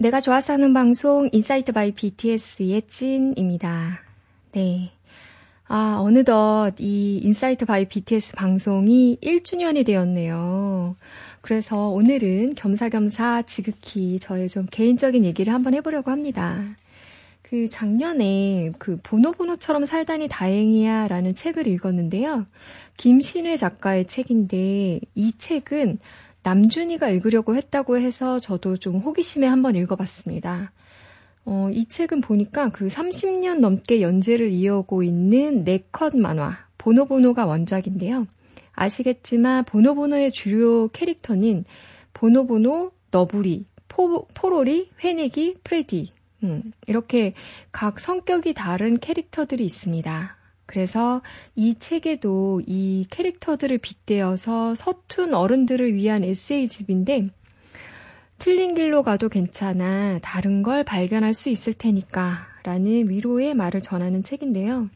내가 좋아서 하는 방송 Insight by BTS의 찐입니다. 네. 아, 어느덧 이 Insight by BTS 방송이 1주년이 되었네요. 그래서 오늘은 겸사겸사 지극히 저의 좀 개인적인 얘기를 한번 해보려고 합니다. 그 작년에 그 보노보노처럼 살다니 다행이야 라는 책을 읽었는데요. 김신회 작가의 책인데 이 책은 남준이가 읽으려고 했다고 해서 저도 좀 호기심에 한번 읽어봤습니다. 어, 이 책은 보니까 그 30년 넘게 연재를 이어오고 있는 네컷 만화, 보노보노가 원작인데요. 아시겠지만 보노보노의 주요 캐릭터는 보노보노, 너부리, 포, 포로리, 홰내기, 프레디, 음, 이렇게 각 성격이 다른 캐릭터들이 있습니다. 그래서 이 책에도 이 캐릭터들을 빗대어서 서툰 어른들을 위한 에세이집인데 틀린 길로 가도 괜찮아 다른 걸 발견할 수 있을 테니까 라는 위로의 말을 전하는 책인데요.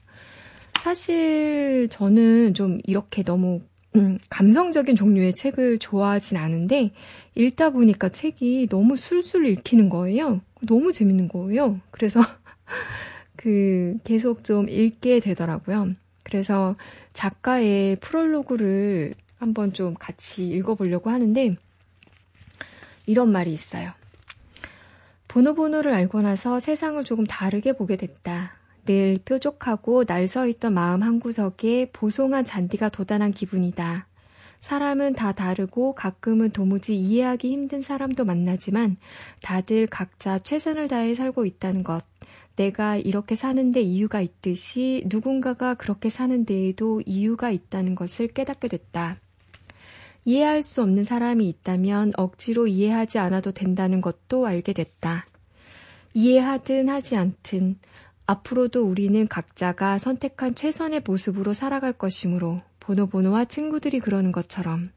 사실 저는 좀 이렇게 너무 음, 감성적인 종류의 책을 좋아하진 않은데 읽다 보니까 책이 너무 술술 읽히는 거예요. 너무 재밌는 거예요. 그래서 그 계속 좀 읽게 되더라고요. 그래서 작가의 프롤로그를 한번 좀 같이 읽어보려고 하는데 이런 말이 있어요. 보노보노를 알고 나서 세상을 조금 다르게 보게 됐다. 늘 뾰족하고 날서 있던 마음 한 구석에 보송한 잔디가 돋아난 기분이다. 사람은 다 다르고 가끔은 도무지 이해하기 힘든 사람도 만나지만 다들 각자 최선을 다해 살고 있다는 것. 내가 이렇게 사는데 이유가 있듯이 누군가가 그렇게 사는 데에도 이유가 있다는 것을 깨닫게 됐다. 이해할 수 없는 사람이 있다면 억지로 이해하지 않아도 된다는 것도 알게 됐다. 이해하든 하지 않든 앞으로도 우리는 각자가 선택한 최선의 모습으로 살아갈 것이므로 보노보노와 친구들이 그러는 것처럼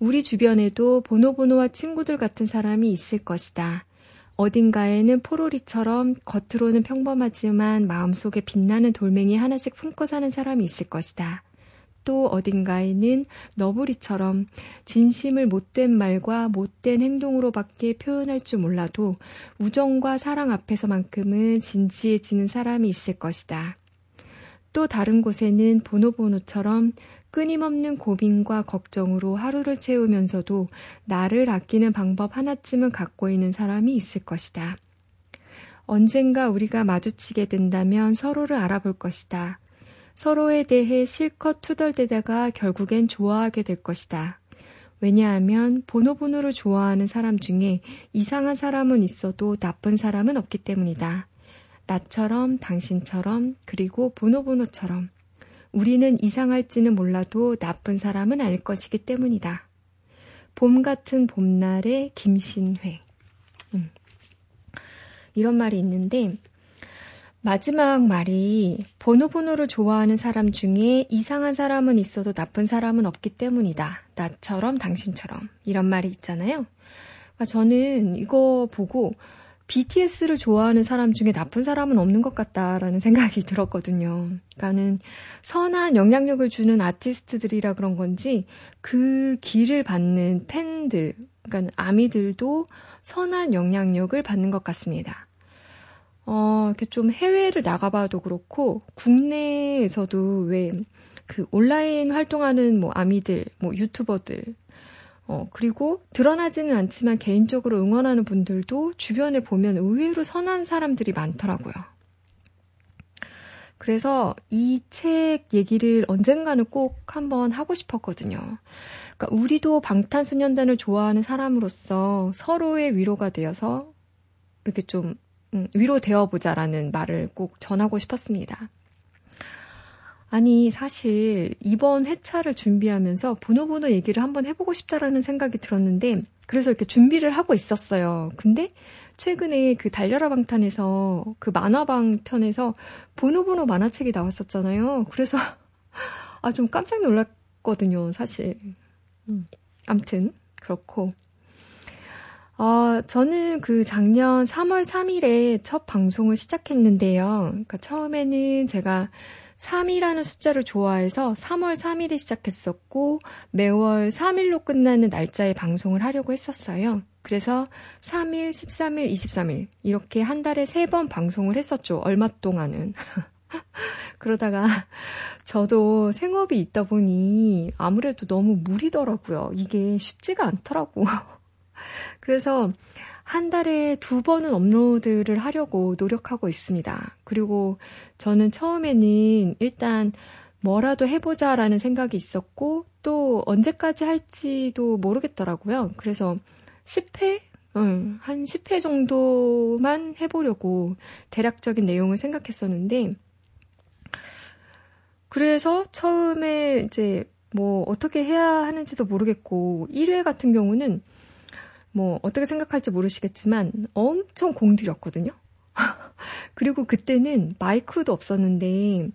우리 주변에도 보노보노와 친구들 같은 사람이 있을 것이다. 어딘가에는 포로리처럼 겉으로는 평범하지만 마음속에 빛나는 돌멩이 하나씩 품고 사는 사람이 있을 것이다. 또 어딘가에는 너부리처럼 진심을 못된 말과 못된 행동으로밖에 표현할 줄 몰라도 우정과 사랑 앞에서만큼은 진지해지는 사람이 있을 것이다. 또 다른 곳에는 보노보노처럼 끊임없는 고민과 걱정으로 하루를 채우면서도 나를 아끼는 방법 하나쯤은 갖고 있는 사람이 있을 것이다. 언젠가 우리가 마주치게 된다면 서로를 알아볼 것이다. 서로에 대해 실컷 투덜대다가 결국엔 좋아하게 될 것이다. 왜냐하면 보노보노를 좋아하는 사람 중에 이상한 사람은 있어도 나쁜 사람은 없기 때문이다. 나처럼, 당신처럼, 그리고 보노보노처럼. 우리는 이상할지는 몰라도 나쁜 사람은 아닐 것이기 때문이다. 봄 같은 봄날의 김신회. 음. 이런 말이 있는데, 마지막 말이 보노보노를 좋아하는 사람 중에 이상한 사람은 있어도 나쁜 사람은 없기 때문이다. 나처럼 당신처럼. 이런 말이 있잖아요. 그러니까 저는 이거 보고 BTS를 좋아하는 사람 중에 나쁜 사람은 없는 것 같다라는 생각이 들었거든요. 그러니까는 선한 영향력을 주는 아티스트들이라 그런 건지 그 길을 받는 팬들, 그러니까 아미들도 선한 영향력을 받는 것 같습니다. 어, 이렇게 좀 해외를 나가봐도 그렇고 국내에서도 왜 그 온라인 활동하는 뭐 아미들, 뭐 유튜버들 어, 그리고 드러나지는 않지만 개인적으로 응원하는 분들도 주변에 보면 의외로 선한 사람들이 많더라고요. 그래서 이 책 얘기를 언젠가는 꼭 한번 하고 싶었거든요. 그러니까 우리도 방탄소년단을 좋아하는 사람으로서 서로의 위로가 되어서 이렇게 좀 음, 위로되어 보자라는 말을 꼭 전하고 싶었습니다. 아니, 사실 이번 회차를 준비하면서 보노보노 얘기를 한번 해보고 싶다라는 생각이 들었는데, 그래서 이렇게 준비를 하고 있었어요. 근데 최근에 그 달려라 방탄에서 그 만화방 편에서 보노보노 만화책이 나왔었잖아요. 그래서 아, 좀 깜짝 놀랐거든요, 사실. 음, 암튼, 그렇고. 어, 저는 그 작년 3월 3일에 첫 방송을 시작했는데요. 그러니까 처음에는 제가 3이라는 숫자를 좋아해서 3월 3일에 시작했었고 매월 3일로 끝나는 날짜에 방송을 하려고 했었어요. 그래서 3일, 13일, 23일 이렇게 한 달에 세 번 방송을 했었죠. 얼마 동안은. 그러다가 저도 생업이 있다 보니 아무래도 너무 무리더라고요. 이게 쉽지가 않더라고. 그래서 한 달에 두 번은 업로드를 하려고 노력하고 있습니다. 그리고 저는 처음에는 일단 뭐라도 해보자라는 생각이 있었고 또 언제까지 할지도 모르겠더라고요. 그래서 10회? 응, 한 10회 정도만 해보려고 대략적인 내용을 생각했었는데 그래서 처음에 이제 뭐 어떻게 해야 하는지도 모르겠고 1회 같은 경우는 뭐 어떻게 생각할지 모르시겠지만 엄청 공들였거든요. 그리고 그때는 마이크도 없었는데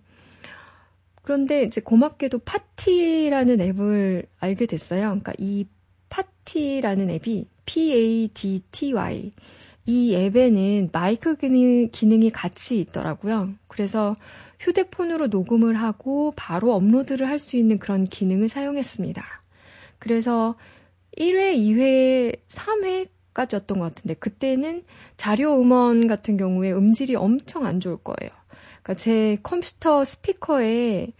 그런데 이제 고맙게도 파티라는 앱을 알게 됐어요. 그러니까 이 파티라는 앱이 P-A-D-T-Y 이 앱에는 마이크 기능 이 같이 있더라고요. 그래서 휴대폰으로 녹음을 하고 바로 업로드를 할 수 있는 그런 기능을 사용했습니다. 그래서 1회, 2회, 3회까지였던 것 같은데 그때는 자료 음원 같은 경우에 음질이 엄청 안 좋을 거예요. 그러니까 제 컴퓨터 스피커에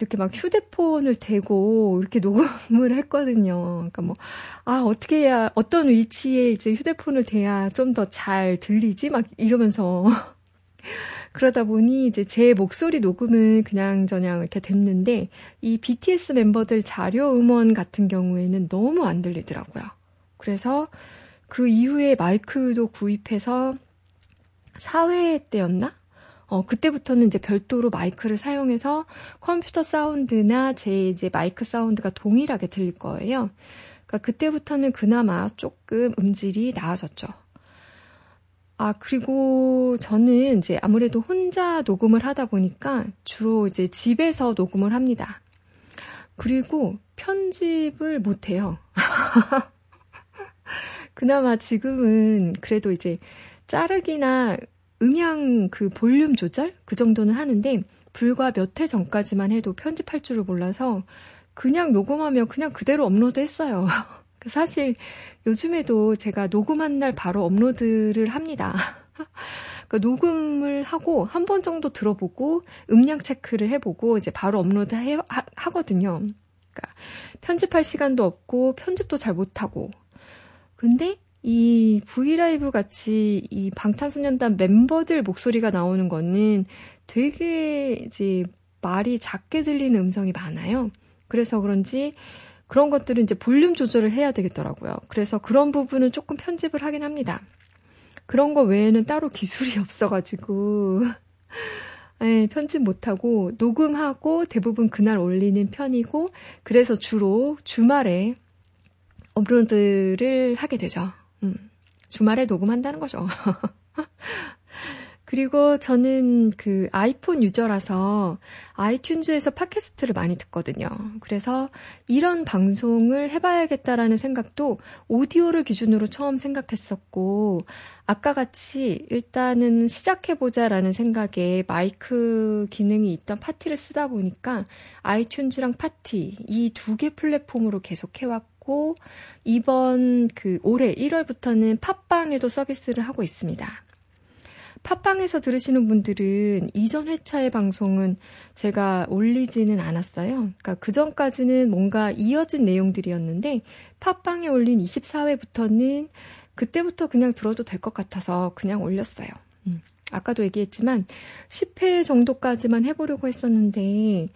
이렇게 막 휴대폰을 대고 이렇게 녹음을 했거든요. 그러니까 뭐, 아, 어떻게 해야, 어떤 위치에 이제 휴대폰을 대야 좀 더 잘 들리지? 막 이러면서. 그러다 보니 이제 제 목소리 녹음은 그냥 저냥 이렇게 됐는데 이 BTS 멤버들 자료 음원 같은 경우에는 너무 안 들리더라고요. 그래서 그 이후에 마이크도 구입해서 4회 때였나? 어, 그때부터는 이제 별도로 마이크를 사용해서 컴퓨터 사운드나 제 이제 마이크 사운드가 동일하게 들릴 거예요. 그러니까 그때부터는 그나마 조금 음질이 나아졌죠. 아, 그리고 저는 이제 아무래도 혼자 녹음을 하다 보니까 주로 이제 집에서 녹음을 합니다. 그리고 편집을 못해요. 그나마 지금은 그래도 이제 자르기나 음향 그 볼륨 조절? 그 정도는 하는데, 불과 몇 해 전까지만 해도 편집할 줄을 몰라서 그냥 녹음하면 그냥 그대로 업로드 했어요. 그 사실 요즘에도 제가 녹음한 날 바로 업로드를 합니다. 그 녹음을 하고 한 번 정도 들어보고 음량 체크를 해보고 이제 바로 업로드 해, 하, 거든요 그러니까 편집할 시간도 없고 편집도 잘 못하고. 근데 이 브이라이브 같이 이 방탄소년단 멤버들 목소리가 나오는 거는 되게 이제 말이 작게 들리는 음성이 많아요. 그래서 그런지 그런 것들은 이제 볼륨 조절을 해야 되겠더라고요. 그래서 그런 부분은 조금 편집을 하긴 합니다. 그런 거 외에는 따로 기술이 없어가지고, 네, 편집 못하고, 녹음하고 대부분 그날 올리는 편이고, 그래서 주로 주말에 업로드를 하게 되죠. 음, 주말에 녹음한다는 거죠. 그리고 저는 그 아이폰 유저라서 아이튠즈에서 팟캐스트를 많이 듣거든요. 그래서 이런 방송을 해봐야겠다라는 생각도 오디오를 기준으로 처음 생각했었고, 아까 같이 일단은 시작해보자라는 생각에 마이크 기능이 있던 파티를 쓰다 보니까 아이튠즈랑 파티 이 두 개 플랫폼으로 계속 해왔고, 이번 그 올해 1월부터는 팟빵에도 서비스를 하고 있습니다. 팟빵에서 들으시는 분들은 이전 회차의 방송은 제가 올리지는 않았어요. 그러니까 그 전까지는 뭔가 이어진 내용들이었는데 팟빵에 올린 24회부터는 그때부터 그냥 들어도 될 것 같아서 그냥 올렸어요. 음. 아까도 얘기했지만 10회 정도까지만 해보려고 했었는데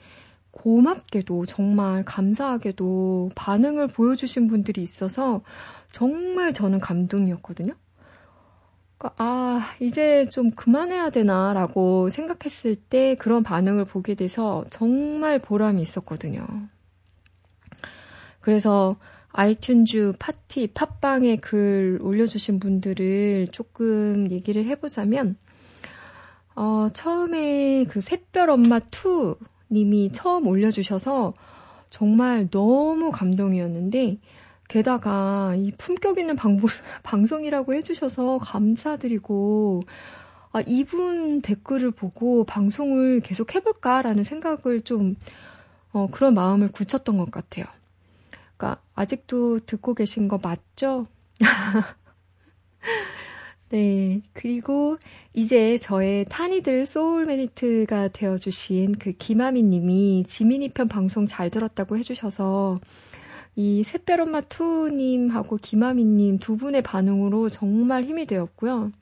고맙게도 정말 감사하게도 반응을 보여주신 분들이 있어서 정말 저는 감동이었거든요. 그러니까 아, 이제 좀 그만해야 되나라고 생각했을 때 그런 반응을 보게 돼서 정말 보람이 있었거든요. 그래서 아이튠즈 파티 팟빵에 글 올려주신 분들을 조금 얘기를 해보자면 어, 처음에 그 샛별 엄마 2 님이 처음 올려주셔서 정말 너무 감동이었는데 게다가 이 품격 있는 방송, 방송이라고 해주셔서 감사드리고, 아, 이분 댓글을 보고 방송을 계속 해볼까라는 생각을 좀, 어, 그런 마음을 굳혔던 것 같아요. 그러니까, 아직도 듣고 계신 거 맞죠? 네. 그리고 이제 저의 타니들 소울메니트가 되어주신 그 김아미 님이 지민이 편 방송 잘 들었다고 해주셔서 이 샛별엄마 투님하고 김아미 님 두 분의 반응으로 정말 힘이 되었고요.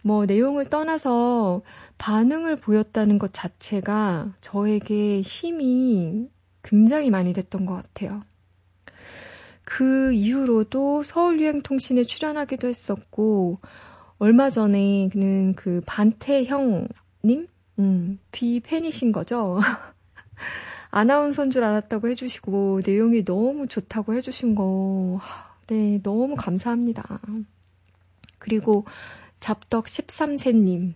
뭐 내용을 떠나서 반응을 보였다는 것 자체가 저에게 힘이 굉장히 많이 됐던 것 같아요. 그 이후로도 서울유행통신에 출연하기도 했었고, 얼마 전에는 그 반태형님? 음, 비 팬이신 거죠? 아나운서인 줄 알았다고 해주시고, 내용이 너무 좋다고 해주신 거, 네, 너무 감사합니다. 그리고 잡덕 13세님.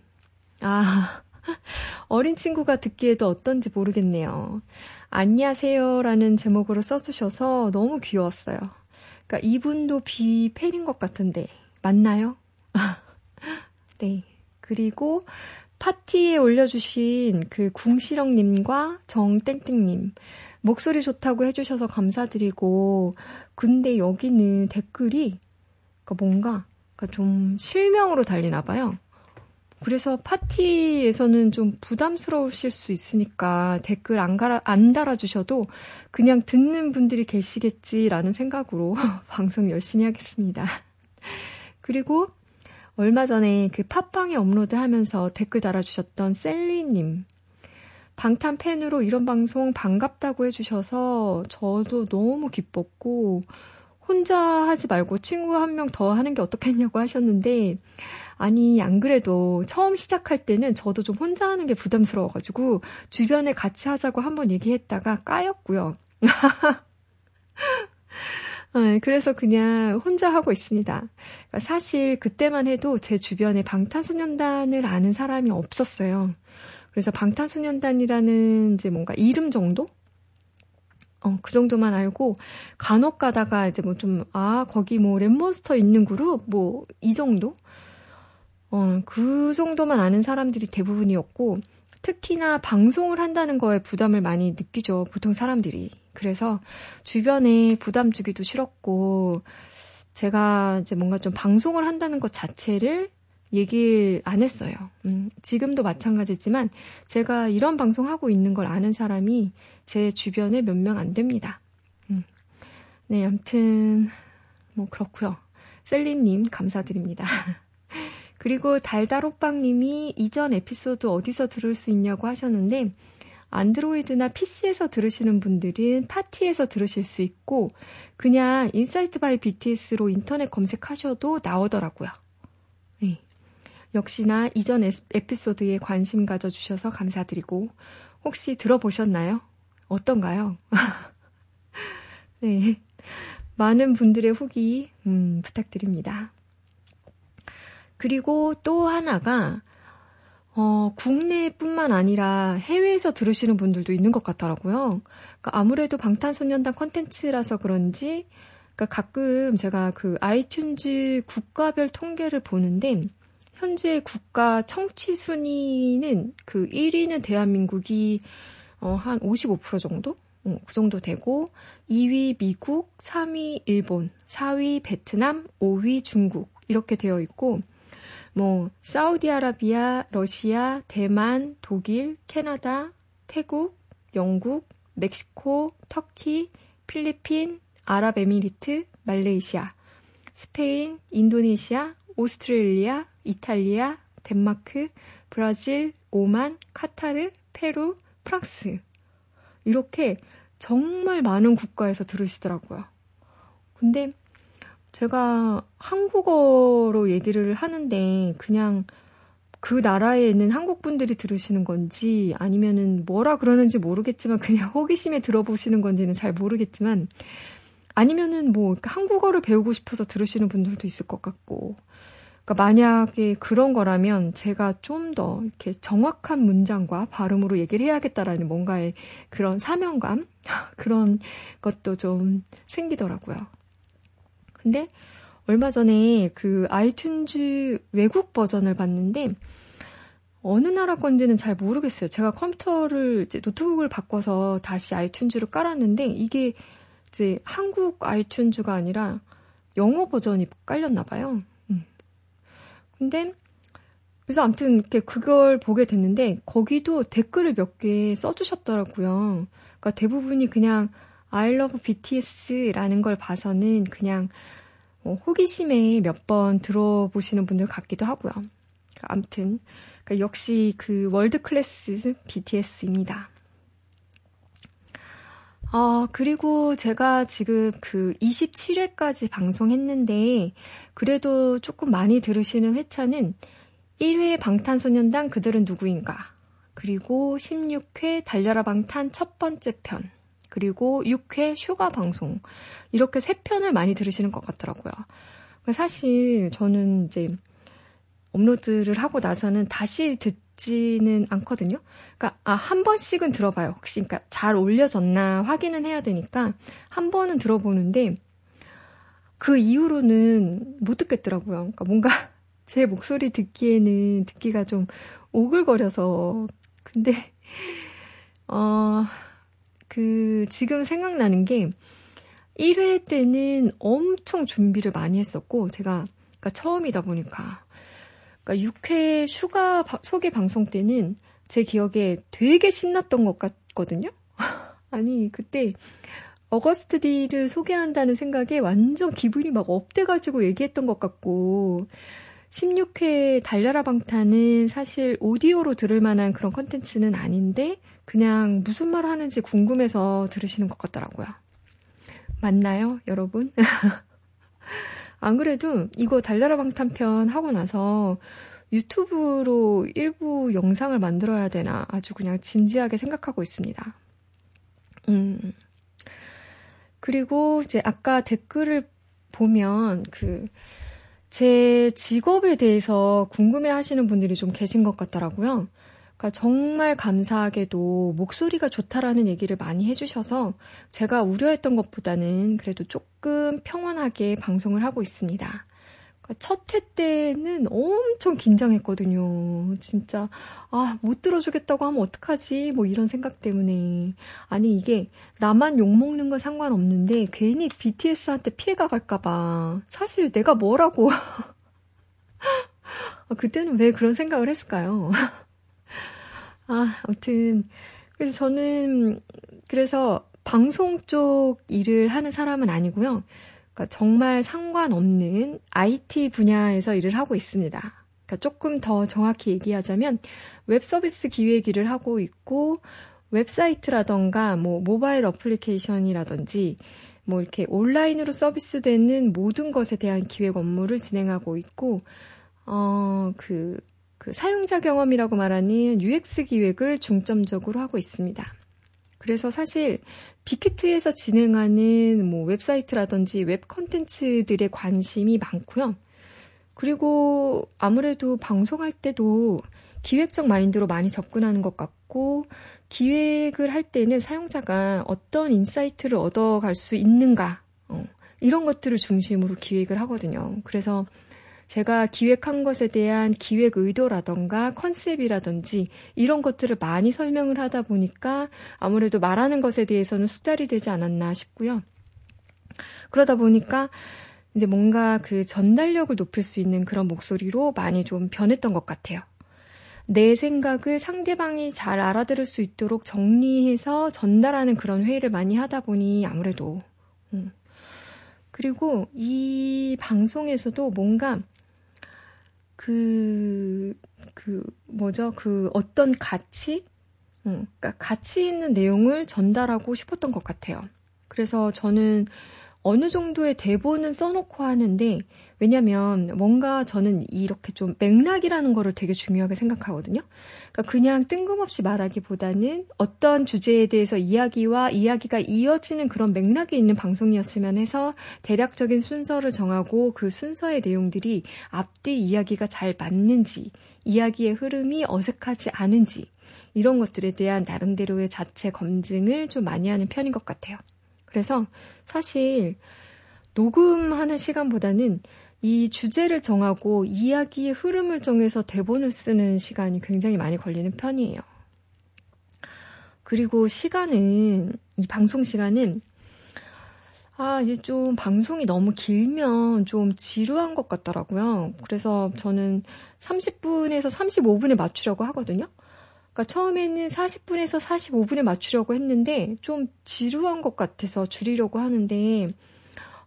아, 어린 친구가 듣기에도 어떤지 모르겠네요. 안녕하세요라는 제목으로 써주셔서 너무 귀여웠어요. 그러니까 이분도 비팬인 것 같은데 맞나요? 네. 그리고 파티에 올려주신 그 궁시렁님과 정땡땡님 목소리 좋다고 해주셔서 감사드리고 근데 여기는 댓글이 그러니까 뭔가 그러니까 좀 실명으로 달리나 봐요. 그래서 파티에서는 좀 부담스러우실 수 있으니까 댓글 안, 갈아, 안 달아주셔도 그냥 듣는 분들이 계시겠지라는 생각으로 방송 열심히 하겠습니다. 그리고 얼마 전에 그 팟빵에 업로드 하면서 댓글 달아주셨던 셀리님. 방탄 팬으로 이런 방송 반갑다고 해주셔서 저도 너무 기뻤고, 혼자 하지 말고 친구 한 명 더 하는 게 어떻겠냐고 하셨는데, 아니, 안 그래도 처음 시작할 때는 저도 좀 혼자 하는 게 부담스러워가지고 주변에 같이 하자고 한번 얘기했다가 까였고요. 네, 그래서 그냥 혼자 하고 있습니다. 그러니까 사실 그때만 해도 제 주변에 방탄소년단을 아는 사람이 없었어요. 그래서 방탄소년단이라는 이제 뭔가 이름 정도? 어, 그 정도만 알고 간혹 가다가 이제 뭐 좀, 아, 거기 뭐 랩몬스터 있는 그룹? 뭐, 이 정도? 어, 그 정도만 아는 사람들이 대부분이었고, 특히나 방송을 한다는 거에 부담을 많이 느끼죠. 보통 사람들이. 그래서 주변에 부담 주기도 싫었고, 제가 이제 뭔가 좀 방송을 한다는 것 자체를 얘기를 안 했어요. 음, 지금도 마찬가지지만 제가 이런 방송 하고 있는 걸 아는 사람이 제 주변에 몇 명 안 됩니다. 음. 네, 아무튼 뭐 그렇고요. 셀리님 감사드립니다. 그리고 달달호빵님이 이전 에피소드 어디서 들을 수 있냐고 하셨는데 Android나 PC에서 들으시는 분들은 팟티에서 들으실 수 있고 그냥 Insight by BTS로 인터넷 검색하셔도 나오더라고요. 네. 역시나 이전 에피소드에 관심 가져주셔서 감사드리고 혹시 들어보셨나요? 어떤가요? 네. 많은 분들의 후기 음, 부탁드립니다. 그리고 또 하나가 어, 국내뿐만 아니라 해외에서 들으시는 분들도 있는 것 같더라고요. 그러니까 아무래도 방탄소년단 컨텐츠라서 그런지, 그러니까 가끔 제가 그 아이튠즈 국가별 통계를 보는데, 현재 국가 청취 순위는 그 1위는 대한민국이 어, 한 55% 정도? 어, 그 정도 되고, 2위 미국, 3위 일본, 4위 베트남, 5위 중국, 이렇게 되어 있고, 뭐 사우디아라비아, 러시아, 대만, 독일, 캐나다, 태국, 영국, 멕시코, 터키, 필리핀, 아랍에미리트, 말레이시아, 스페인, 인도네시아, 오스트레일리아, 이탈리아, 덴마크, 브라질, 오만, 카타르, 페루, 프랑스. 이렇게 정말 많은 국가에서 들으시더라고요. 근데 제가 한국어로 얘기를 하는데 그냥 그 나라에 있는 한국 분들이 들으시는 건지 아니면은 뭐라 그러는지 모르겠지만 그냥 호기심에 들어보시는 건지는 잘 모르겠지만 아니면은 뭐 한국어를 배우고 싶어서 들으시는 분들도 있을 것 같고 그러니까 만약에 그런 거라면 제가 좀 더 이렇게 정확한 문장과 발음으로 얘기를 해야겠다라는 뭔가의 그런 사명감 그런 것도 좀 생기더라고요. 근데 얼마 전에 그 iTunes 외국 버전을 봤는데 어느 나라 건지는 잘 모르겠어요. 제가 컴퓨터를 이제 노트북을 바꿔서 다시 iTunes를 깔았는데 이게 이제 한국 iTunes가 아니라 영어 버전이 깔렸나 봐요. 음. 근데 그래서 아무튼 이렇게 그걸 보게 됐는데 거기도 댓글을 몇 개 써주셨더라고요. 그러니까 대부분이 그냥 I love BTS라는 걸 봐서는 그냥 어, 호기심에 몇 번 들어보시는 분들 같기도 하고요. 아무튼 그러니까 역시 그 월드 클래스 BTS입니다. 아, 그리고 제가 지금 그 27회까지 방송했는데, 그래도 조금 많이 들으시는 회차는 1회 방탄소년단 그들은 누구인가, 그리고 16회 달려라 방탄 첫 번째 편, 그리고 6회 휴가 방송. 이렇게 세 편을 많이 들으시는 것 같더라고요. 사실 저는 이제 업로드를 하고 나서는 다시 듣지는 않거든요. 그러니까 아, 한 번씩은 들어봐요. 혹시 그러니까 잘 올려졌나 확인은 해야 되니까 한 번은 들어보는데 그 이후로는 못 듣겠더라고요. 그러니까 뭔가 제 목소리 듣기에는 듣기가 좀 오글거려서 근데 어 그 지금 생각나는 게 1회 때는 엄청 준비를 많이 했었고 제가 그러니까 처음이다 보니까 그러니까 6회 슈가 소개 방송 때는 제 기억에 되게 신났던 것 같거든요. 아니 그때 Agust D를 소개한다는 생각에 완전 기분이 막 up돼가지고 얘기했던 것 같고 16회 달려라 방탄은 사실 오디오로 들을 만한 그런 컨텐츠는 아닌데 그냥 무슨 말 하는지 궁금해서 들으시는 것 같더라고요. 맞나요, 여러분? 안 그래도 이거 달려라 방탄편 하고 나서 유튜브로 일부 영상을 만들어야 되나 아주 그냥 진지하게 생각하고 있습니다. 음. 그리고 이제 아까 댓글을 보면 그, 제 직업에 대해서 궁금해 하시는 분들이 좀 계신 것 같더라고요. 그러니까 정말 감사하게도 목소리가 좋다라는 얘기를 많이 해주셔서 제가 우려했던 것보다는 그래도 조금 평온하게 방송을 하고 있습니다. 그러니까 첫회 때는 엄청 긴장했거든요. 진짜, 아, 못 들어주겠다고 하면 어떡하지? 뭐 이런 생각 때문에. 아니, 이게 나만 욕먹는 건 상관없는데 괜히 BTS한테 피해가 갈까봐. 사실 내가 뭐라고. 아, 그때는 왜 그런 생각을 했을까요? 아, 아무튼. 그래서 저는, 그래서 방송 쪽 일을 하는 사람은 아니고요. 그러니까 정말 상관없는 IT 분야에서 일을 하고 있습니다. 그러니까 조금 더 정확히 얘기하자면 웹 서비스 기획 일을 하고 있고 웹사이트라던가 뭐 모바일 어플리케이션이라든지 뭐 이렇게 온라인으로 서비스되는 모든 것에 대한 기획 업무를 진행하고 있고 어그 그 사용자 경험이라고 말하는 UX 기획을 중점적으로 하고 있습니다. 그래서 사실 BigHit에서 진행하는 뭐 웹사이트라든지 웹 컨텐츠들의 관심이 많고요. 그리고 아무래도 방송할 때도 기획적 마인드로 많이 접근하는 것 같고 기획을 할 때는 사용자가 어떤 insight를 얻어갈 수 있는가 어, 이런 것들을 중심으로 기획을 하거든요. 그래서 제가 기획한 것에 대한 기획 의도라던가 컨셉이라든지 이런 것들을 많이 설명을 하다 보니까 아무래도 말하는 것에 대해서는 숙달이 되지 않았나 싶고요. 그러다 보니까 이제 뭔가 그 전달력을 높일 수 있는 그런 목소리로 많이 좀 변했던 것 같아요. 내 생각을 상대방이 잘 알아들을 수 있도록 정리해서 전달하는 그런 회의를 많이 하다 보니 아무래도 음. 그리고 이 방송에서도 뭔가 그, 그, 뭐죠? 그 어떤 가치? 응, 그러니까 가치 있는 내용을 전달하고 싶었던 것 같아요. 그래서 저는 어느 정도의 대본은 써놓고 하는데, 왜냐면 뭔가 저는 이렇게 좀 맥락이라는 거를 되게 중요하게 생각하거든요. 그러니까 그냥 뜬금없이 말하기보다는 어떤 주제에 대해서 이야기와 이야기가 이어지는 그런 맥락이 있는 방송이었으면 해서 대략적인 순서를 정하고 그 순서의 내용들이 앞뒤 이야기가 잘 맞는지, 이야기의 흐름이 어색하지 않은지, 이런 것들에 대한 나름대로의 자체 검증을 좀 많이 하는 편인 것 같아요. 그래서 사실 녹음하는 시간보다는 이 주제를 정하고 이야기의 흐름을 정해서 대본을 쓰는 시간이 굉장히 많이 걸리는 편이에요. 그리고 시간은, 이 방송 시간은, 아, 이제 좀 방송이 너무 길면 좀 지루한 것 같더라고요. 그래서 저는 30분에서 35분에 맞추려고 하거든요. 그러니까 처음에는 40분에서 45분에 맞추려고 했는데 좀 지루한 것 같아서 줄이려고 하는데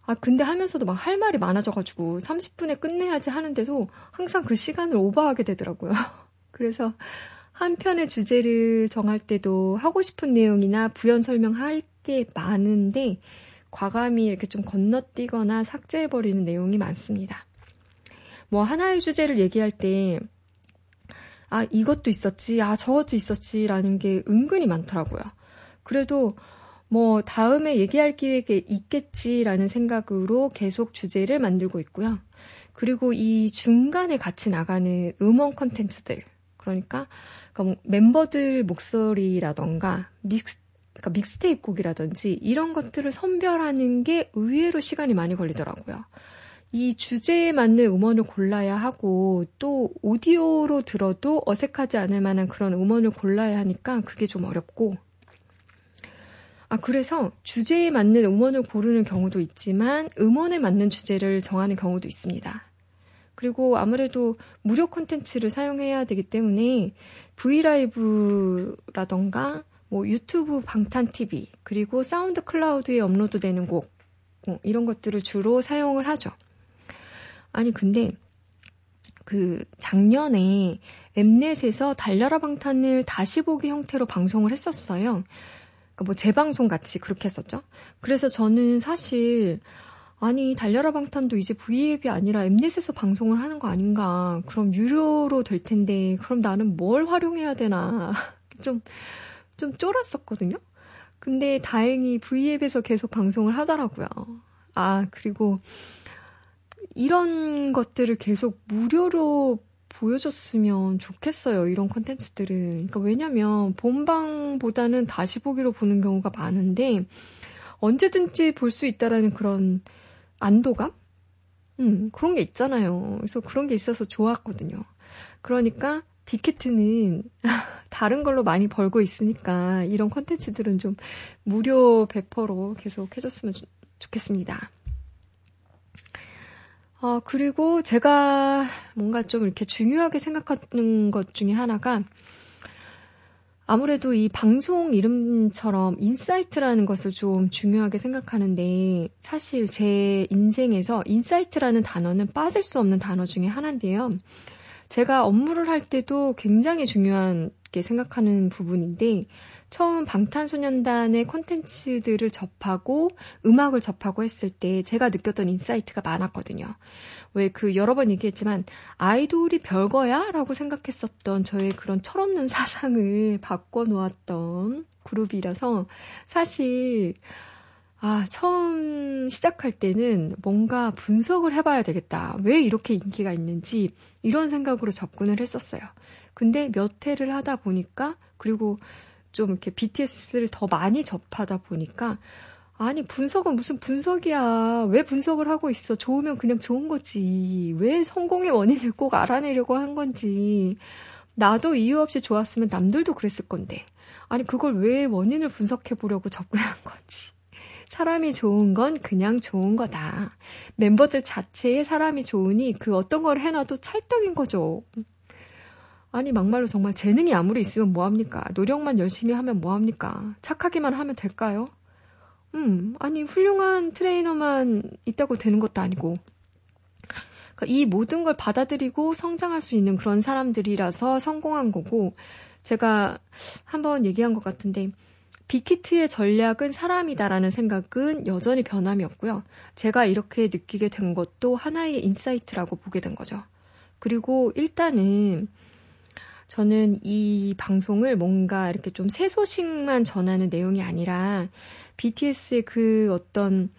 아, 근데 하면서도 막 할 말이 많아져가지고 30분에 끝내야지 하는데도 항상 그 시간을 오버하게 되더라고요. 그래서 한 편의 주제를 정할 때도 하고 싶은 내용이나 부연 설명할 게 많은데 과감히 이렇게 좀 건너뛰거나 삭제해버리는 내용이 많습니다. 뭐 하나의 주제를 얘기할 때, 아, 이것도 있었지, 아, 저것도 있었지라는 게 은근히 많더라고요. 그래도 뭐 다음에 얘기할 기회가 있겠지라는 생각으로 계속 주제를 만들고 있고요. 그리고 이 중간에 같이 나가는 음원 컨텐츠들, 그러니까, 그러니까 뭐 멤버들 목소리라던가 믹스 그러니까 믹스테이프 곡이라든지 이런 것들을 선별하는 게 의외로 시간이 많이 걸리더라고요. 이 주제에 맞는 음원을 골라야 하고 또 오디오로 들어도 어색하지 않을 만한 그런 음원을 골라야 하니까 그게 좀 어렵고 아 그래서 주제에 맞는 음원을 고르는 경우도 있지만 음원에 맞는 주제를 정하는 경우도 있습니다. 그리고 아무래도 무료 콘텐츠를 사용해야 되기 때문에 V LIVE라던가 뭐 유튜브 방탄 TV 그리고 SoundCloud에 업로드되는 곡 뭐 이런 것들을 주로 사용을 하죠. 아니 근데 그 작년에 Mnet에서 달려라 방탄을 다시 보기 형태로 방송을 했었어요. 그러니까 뭐 재방송 같이 그렇게 했었죠. 그래서 저는 사실 아니 달려라 방탄도 이제 V앱이 아니라 Mnet에서 방송을 하는 거 아닌가. 그럼 유료로 될 텐데 그럼 나는 뭘 활용해야 되나. 좀좀 쫄았었거든요. 근데 다행히 V앱에서 계속 방송을 하더라고요. 아, 그리고 이런 것들을 계속 무료로 보여줬으면 좋겠어요. 이런 컨텐츠들은. 그러니까 왜냐면 본방보다는 다시 보기로 보는 경우가 많은데 언제든지 볼 수 있다라는 그런 안도감? 음, 그런 게 있잖아요. 그래서 그런 게 있어서 좋았거든요. 그러니까 빅히트는 다른 걸로 많이 벌고 있으니까 이런 컨텐츠들은 좀 무료 배포로 계속 해줬으면 좋겠습니다. 어, 그리고 제가 뭔가 좀 이렇게 중요하게 생각하는 것 중에 하나가 아무래도 이 방송 이름처럼 insight라는 것을 좀 중요하게 생각하는데 사실 제 인생에서 insight라는 단어는 빠질 수 없는 단어 중에 하나인데요. 제가 업무를 할 때도 굉장히 중요하게 생각하는 부분인데 처음 방탄소년단의 콘텐츠들을 접하고 음악을 접하고 했을 때 제가 느꼈던 insight가 많았거든요. 왜 그 여러 번 얘기했지만 아이돌이 별거야? 라고 생각했었던 저의 그런 철없는 사상을 바꿔놓았던 그룹이라서 사실 아, 처음 시작할 때는 뭔가 분석을 해봐야 되겠다. 왜 이렇게 인기가 있는지 이런 생각으로 접근을 했었어요. 근데 몇 회를 하다 보니까 그리고 좀 이렇게 BTS를 더 많이 접하다 보니까 아니 분석은 무슨 분석이야. 왜 분석을 하고 있어? 좋으면 그냥 좋은 거지. 왜 성공의 원인을 꼭 알아내려고 한 건지. 나도 이유 없이 좋았으면 남들도 그랬을 건데. 아니 그걸 왜 원인을 분석해 보려고 접근한 건지. 사람이 좋은 건 그냥 좋은 거다. 멤버들 자체에 사람이 좋으니 그 어떤 걸 해놔도 찰떡인 거죠. 아니 막말로 정말 재능이 아무리 있으면 뭐합니까? 노력만 열심히 하면 뭐합니까? 착하기만 하면 될까요? 음, 아니 훌륭한 트레이너만 있다고 되는 것도 아니고 그러니까 이 모든 걸 받아들이고 성장할 수 있는 그런 사람들이라서 성공한 거고 제가 한번 얘기한 것 같은데 빅히트의 전략은 사람이다라는 생각은 여전히 변함이 없고요. 제가 이렇게 느끼게 된 것도 하나의 insight라고 보게 된 거죠. 그리고 일단은 저는 이 방송을 뭔가 이렇게 좀 새 소식만 전하는 내용이 아니라 BTS의 그 어떤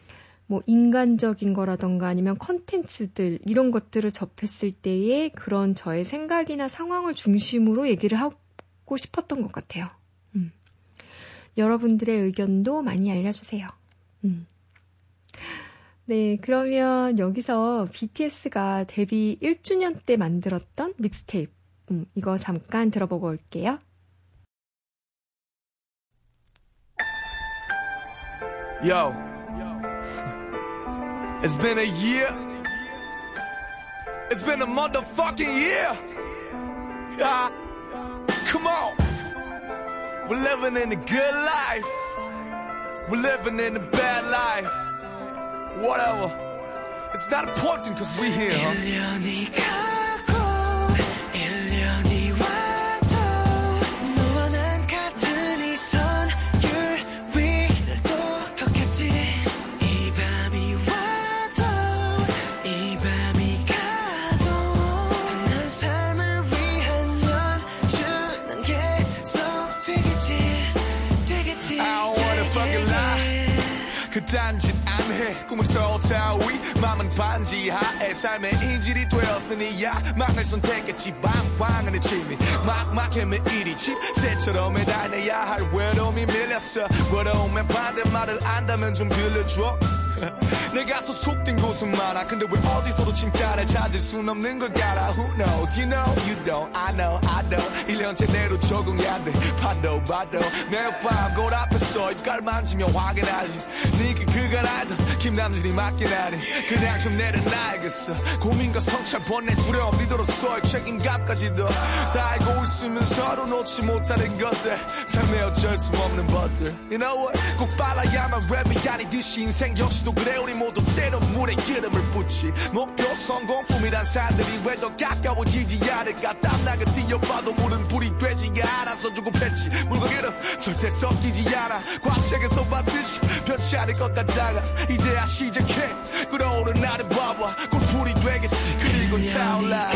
뭐 인간적인 거라던가 아니면 컨텐츠들 이런 것들을 접했을 때의 그런 저의 생각이나 상황을 중심으로 얘기를 하고 싶었던 것 같아요. 여러분들의 의견도 많이 알려주세요. 음. 네, 그러면 여기서 BTS가 데뷔 1주년 때 만들었던 믹스테이프, 음, 이거 잠깐 들어보고 올게요. Yo. It's been a year. It's been a motherfucking year. Come on. We're living in a good life. We're living in a bad life. Whatever. It's not important because we're here, huh? 딴 짓 안 해. 꿈을 쏟아 위, 맘은 반지 하에 삶의 인질이 되었으니 야망을 선택했지. 방방하는 취미, 막막해 매일이 집새처럼 매달려야 할 외로움이 밀렸어. 외로움의 반대말을 안다면 좀 들려줘. 내가 소속된 곳은 많아. 근데 왜 어디서도 진짜를 찾을 순 없는 걸 알아 Who knows? You know you don't I know I know. 1년째 내로 적응해야 돼. 봐도 봐도. 매일 밤 거울 앞에서 입갈 만지며 확인하지. 니가 그걸 알던 김남진이 맞긴 하니. 그냥 좀 내려놔야겠어. 고민과 성찰 번뇌 두려움 리더로서의 책임감까지도 다 알고 있으면 서로 놓지 못하는 것들. 삶에 어쩔 수 없는 것들. You know what? 꼭 빨라야만 랩이 아니듯이 인생 역시도 그래. 우리 모두 때론 물에 기름을 붓지. 목표 성공 꿈이란 산들이 왜 더 가까워지지 않을까. 땀나게 뛰어봐도 물은 불이 되지가 않아서 조급했지. 물과 기름 절대 섞이지 않아. 과책에서 받듯이 변치 않을 것 같다가 이제야 시작해. 끓어오른 나를 봐봐. 곧 불이 되겠지. 그리고 타올라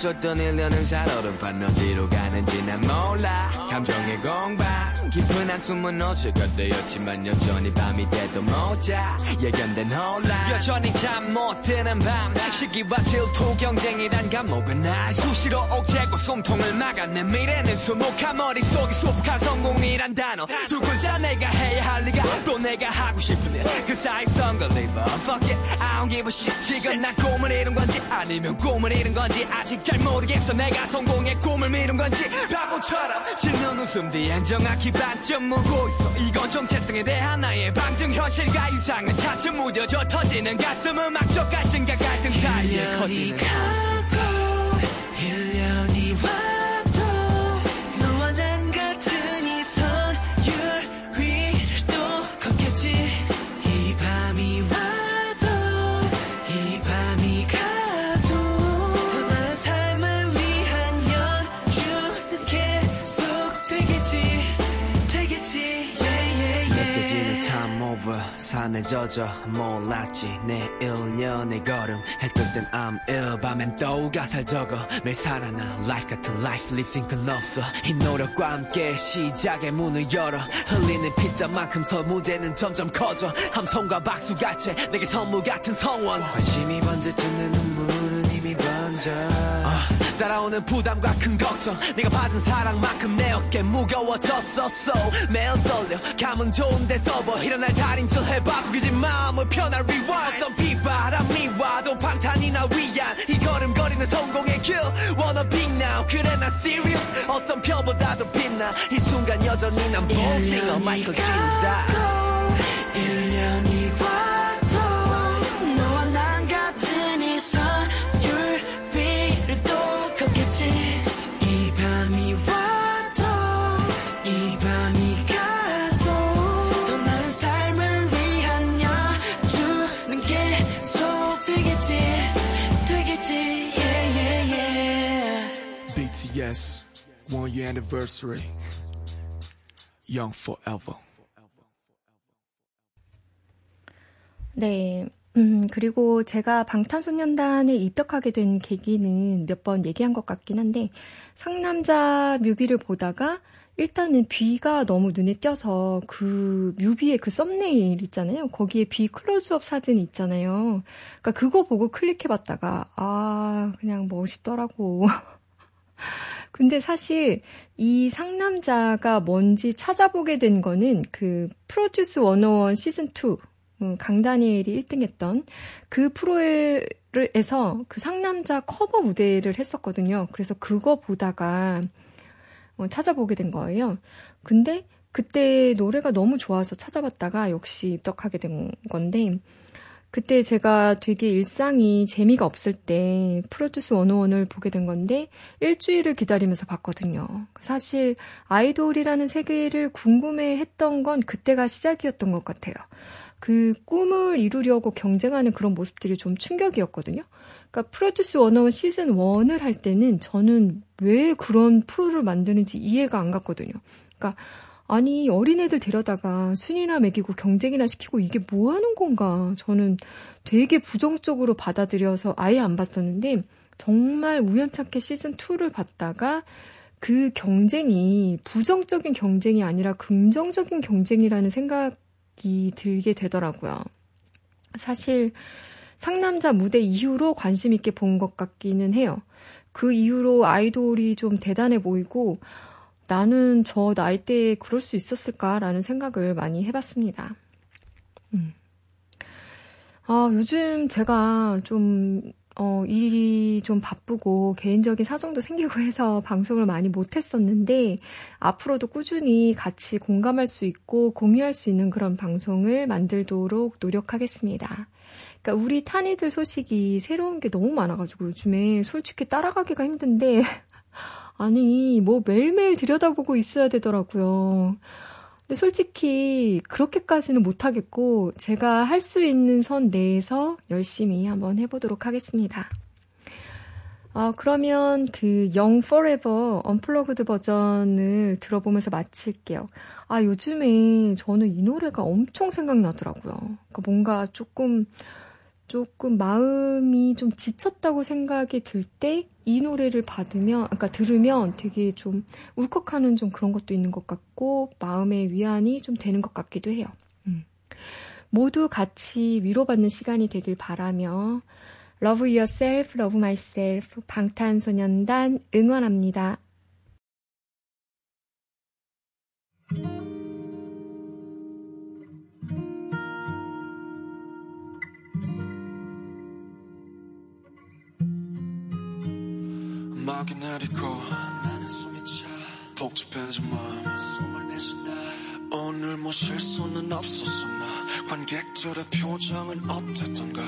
없었던 1년을 살아도 반 어디로 가는지 난 몰라. 감정의 공방 깊은 한숨은 어제가 되었지만 여전히 밤이 돼도 못자. 예견된 혼란 여전히 잠 못 드는 밤. 시기와 질투 경쟁이란 감옥은 날 수시로 옥죄고 숨통을 막아 내 미래는 수목한 머릿속에 수북한 성공이란 단어. 두 글자 내가 해야 할 리가 또 내가 하고 싶은 일그 사이 썬걸리버 Fuck it I don't give a shit. 지금 난 꿈을 이룬 건지 아니면 꿈을 이룬 건지 아직 잘 모르겠어. 내가 성공의 꿈을 미룬 건지 바보처럼 짓는 웃음 뒤엔 정확히 반쯤 묻고 있어. 이건 정체성에 대한 나의 방증. 현실과 이상은 차츰 무뎌져 터지는 가슴. 음악적 갈증과 갈등 사이에 커지는 삶에 젖어 몰랐지. 내 1년의 걸음. 했던 땐 I'm ill. 밤엔 또 가사를 적어. 매일 살아나 life 같은 life 립싱크는 없어. 이 노력과 함께 시작의 문을 열어. 흘리는 피자만큼 서 무대는 점점 커져. 함성과 박수 같이 내게 선물 같은 성원. 관심이 번져준 내 눈물은 이미 번져. uh. 따라오는 부담과 큰 걱정. 네가 받은 사랑만큼 내 어깨 무거워졌었어. 매일 떨려. 감은 좋은데 더버 일어날 달인줄 해봐. 구기진 마음을 편할 rewind 어떤 비바람이 와도 방탄이 나 위한 이 걸음거리는 성공의 길 wanna be now. 그래 나 serious. 어떤 별보다도 빛나. 이 순간 여전히 난 볼싱어 마이클 진다 1년이 one year anniversary Young Forever 네 음, 그리고 제가 방탄소년단에 입덕하게 된 계기는 몇 번 얘기한 것 같긴 한데, 상남자 뮤비를 보다가 일단은 비가 너무 눈에 띄어서 그 뮤비의 그 썸네일 있잖아요. 거기에 비 클로즈업 사진 있잖아요. 그러니까 그거 보고 클릭해봤다가, 아, 그냥 멋있더라고. 근데 사실 이 상남자가 뭔지 찾아보게 된 거는 그 프로듀스 101 시즌 2 음, 강다니엘이 1등 했던 그 프로에서 그 상남자 커버 무대를 했었거든요. 그래서 그거 보다가 어, 찾아보게 된 거예요. 근데 그때 노래가 너무 좋아서 찾아봤다가 역시 입덕하게 된 건데 그때 제가 되게 일상이 재미가 없을 때 프로듀스 101을 보게 된 건데 일주일을 기다리면서 봤거든요. 사실 아이돌이라는 세계를 궁금해 했던 건 그때가 시작이었던 것 같아요. 그 꿈을 이루려고 경쟁하는 그런 모습들이 좀 충격이었거든요. 그러니까 프로듀스 101 시즌 1을 할 때는 저는 왜 그런 프로를 만드는지 이해가 안 갔거든요. 그러니까 아니, 어린애들 데려다가 순위나 매기고 경쟁이나 시키고 이게 뭐 하는 건가. 저는 되게 부정적으로 받아들여서 아예 안 봤었는데, 정말 우연찮게 시즌 2를 봤다가 그 경쟁이 부정적인 경쟁이 아니라 긍정적인 경쟁이라는 생각이 들게 되더라고요. 사실 상남자 무대 이후로 관심 있게 본 것 같기는 해요. 그 이후로 아이돌이 좀 대단해 보이고, 나는 저 나이대에 그럴 수 있었을까라는 생각을 많이 해봤습니다. 음. 아, 요즘 제가 좀, 어, 일이 좀 바쁘고 개인적인 사정도 생기고 해서 방송을 많이 못했었는데, 앞으로도 꾸준히 같이 공감할 수 있고 공유할 수 있는 그런 방송을 만들도록 노력하겠습니다. 그러니까 우리 탄이들 소식이 새로운 게 너무 많아가지고 요즘에 솔직히 따라가기가 힘든데, 아니, 뭐 매일매일 들여다보고 있어야 되더라고요. 근데 솔직히 그렇게까지는 못하겠고, 제가 할 수 있는 선 내에서 열심히 한번 해보도록 하겠습니다. 아, 그러면 그 Young Forever 언플러그드 버전을 들어보면서 마칠게요. 아, 요즘에 저는 이 노래가 엄청 생각나더라고요. 그러니까 뭔가 조금 조금 마음이 좀 지쳤다고 생각이 들 때 이 노래를 받으면, 그러니까 들으면 되게 좀 울컥하는 좀 그런 것도 있는 것 같고 마음의 위안이 좀 되는 것 같기도 해요. 음. 모두 같이 위로받는 시간이 되길 바라며 Love Yourself, Love Myself 방탄소년단 응원합니다. 음악이 내리고 나는 숨이 차 복잡해진 마음 숨을 내쉬나 오늘 뭐 실수는 없었었나. 관객들의 표정은 어땠던가.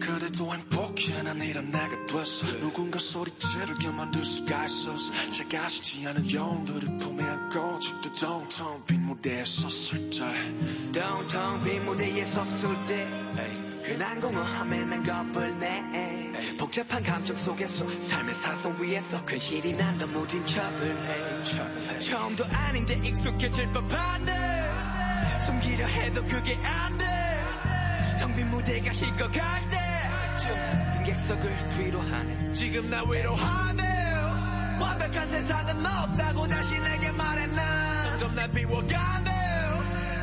그래도 행복해 난 이런 내가 됐어. 누군가 소리 지르게 만들 수가 있었어 작아지지 않은 영웅들을 품에 안고 집도 텅텅 빈 무대에 섰을 때. 텅텅 빈 무대에 섰을 때. 흔한 공허함에 난 겁을 내 복잡한 감정 속에서 삶의 사선 위에서 근실이 난 너무 딘 척을 해. 처음도 아닌데 익숙해질 법한데 숨기려 해도 그게 안돼 텅 빈 무대가 식어갈 때쯤 객석을 뒤로 하네. 지금 나 위로하네. 완벽한 세상은 없다고 자신에게 말했나. 점점 날 비워가네.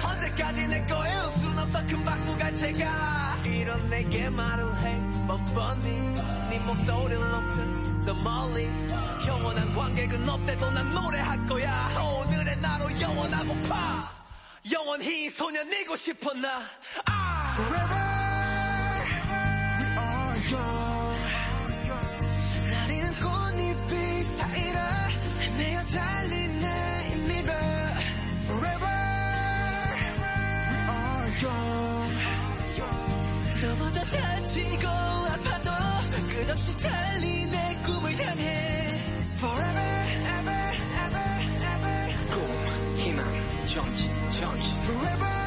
언제까지 내 거일 순 없어. 큰 박수가 채가 이런 내게 말을 해 뻔뻔히 네 목소리를 높여 더 멀리 영원한 관객은 없대도 난 노래할 거야. 오늘의 나로 영원하고파. 영원히 소년이고 싶어 나. 아. 끝없이 달린 내 꿈을 향해 Forever ever ever ever 꿈 희망 정신 정신 Forever